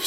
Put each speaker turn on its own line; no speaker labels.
I've